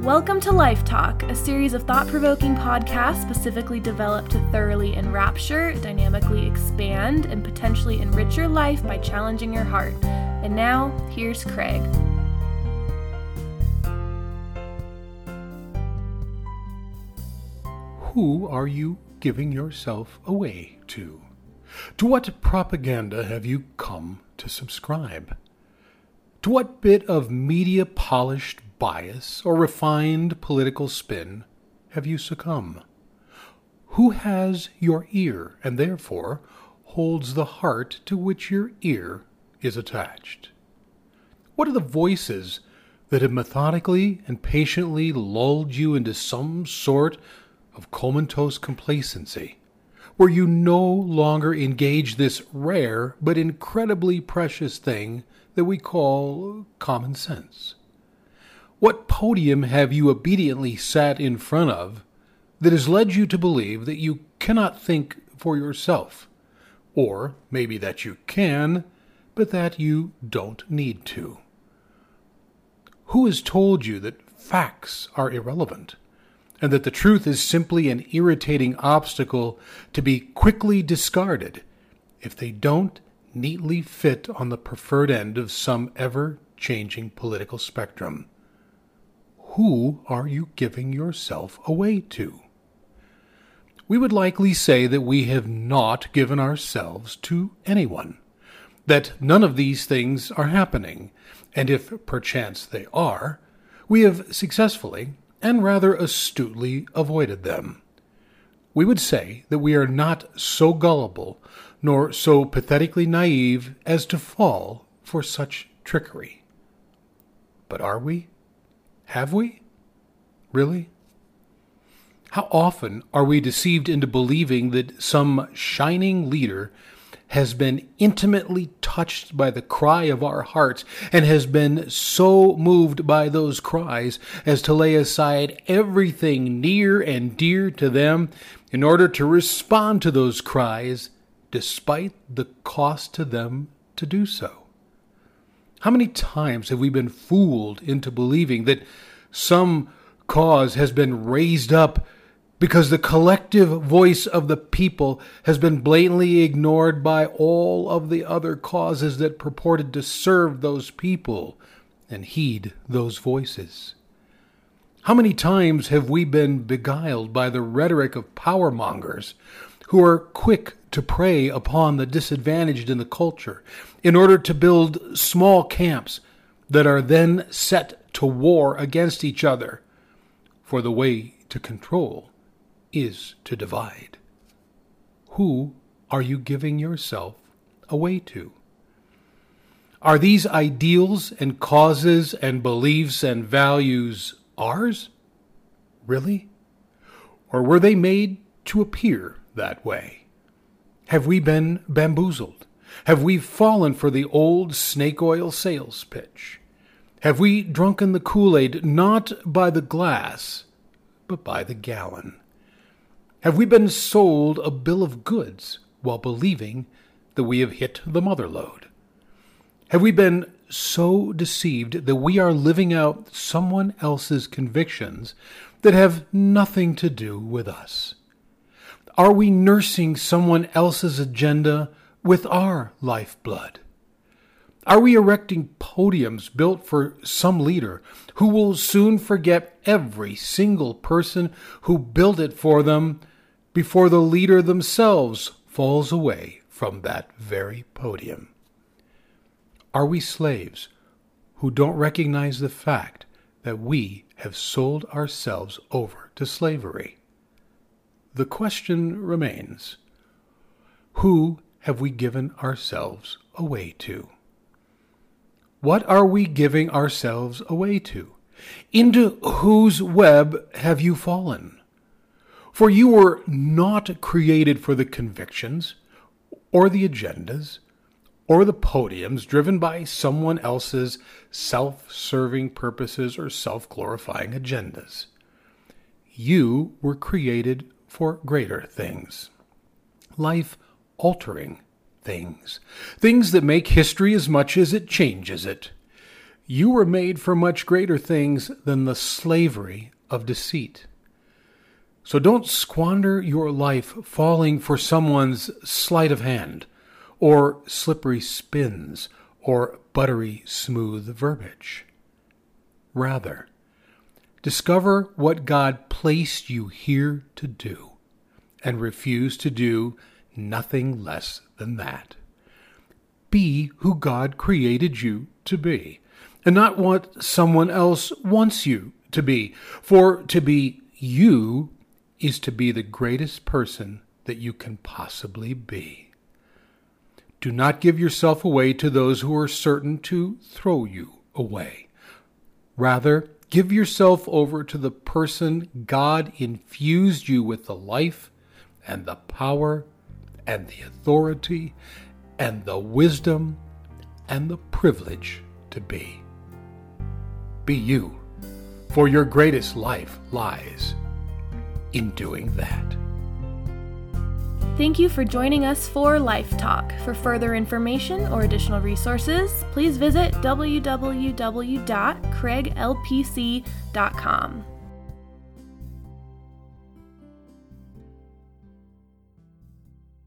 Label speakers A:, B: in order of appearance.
A: Welcome to Life Talk, a series of thought provoking podcasts specifically developed to thoroughly enrapture, dynamically expand, and potentially enrich your life by challenging your heart. And now, here's Craig.
B: Who are you giving yourself away to? To what propaganda have you come to subscribe? To what bit of media polished bias or refined political spin have you succumbed? Who has your ear and therefore holds the heart to which your ear is attached? What are the voices that have methodically and patiently lulled you into some sort of comatose complacency, where you no longer engage this rare but incredibly precious thing that we call common sense? What podium have you obediently sat in front of that has led you to believe that you cannot think for yourself? Or maybe that you can, but that you don't need to? Who has told you that facts are irrelevant, and that the truth is simply an irritating obstacle to be quickly discarded if they don't neatly fit on the preferred end of some ever changing political spectrum? Who are you giving yourself away to? We would likely say that we have not given ourselves to anyone, that none of these things are happening, and if perchance they are, we have successfully and rather astutely avoided them. We would say that we are not so gullible nor so pathetically naive as to fall for such trickery. But are we? Have we? Really? How often are we deceived into believing that some shining leader has been intimately touched by the cry of our hearts and has been so moved by those cries as to lay aside everything near and dear to them in order to respond to those cries despite the cost to them to do so? How many times have we been fooled into believing that some cause has been raised up because the collective voice of the people has been blatantly ignored by all of the other causes that purported to serve those people and heed those voices? How many times have we been beguiled by the rhetoric of power mongers who are quick to prey upon the disadvantaged in the culture in order to build small camps that are then set to war against each other? For the way to control is to divide. Who are you giving yourself away to? Are these ideals and causes and beliefs and values ours? Really? Or were they made to appear that way? Have we been bamboozled? Have we fallen for the old snake oil sales pitch? Have we drunken the Kool Aid not by the glass, but by the gallon? Have we been sold a bill of goods while believing that we have hit the mother lode? Have we been so deceived that we are living out someone else's convictions that have nothing to do with us? Are we nursing someone else's agenda with our lifeblood? Are we erecting podiums built for some leader who will soon forget every single person who built it for them before the leader themselves falls away from that very podium? Are we slaves who don't recognize the fact that we have sold ourselves over to slavery? The question remains Who have we given ourselves away to? What are we giving ourselves away to? Into whose web have you fallen? For you were not created for the convictions, or the agendas, or the podiums driven by someone else's self serving purposes or self glorifying agendas. You were created for greater things, life altering things, things that make history as much as it changes it. You were made for much greater things than the slavery of deceit. So don't squander your life falling for someone's sleight of hand, or slippery spins, or buttery smooth verbiage. Rather, discover what God placed you here to do, and refuse to do nothing less than that. Be who God created you to be, and not what someone else wants you to be. For to be you is to be the greatest person that you can possibly be. Do not give yourself away to those who are certain to throw you away. Rather, give yourself over to the person God infused you with the life and the power and the authority and the wisdom and the privilege to be. Be you, for your greatest life lies in doing that.
A: Thank you for joining us for Life Talk. For further information or additional resources, please visit www.craiglpc.com.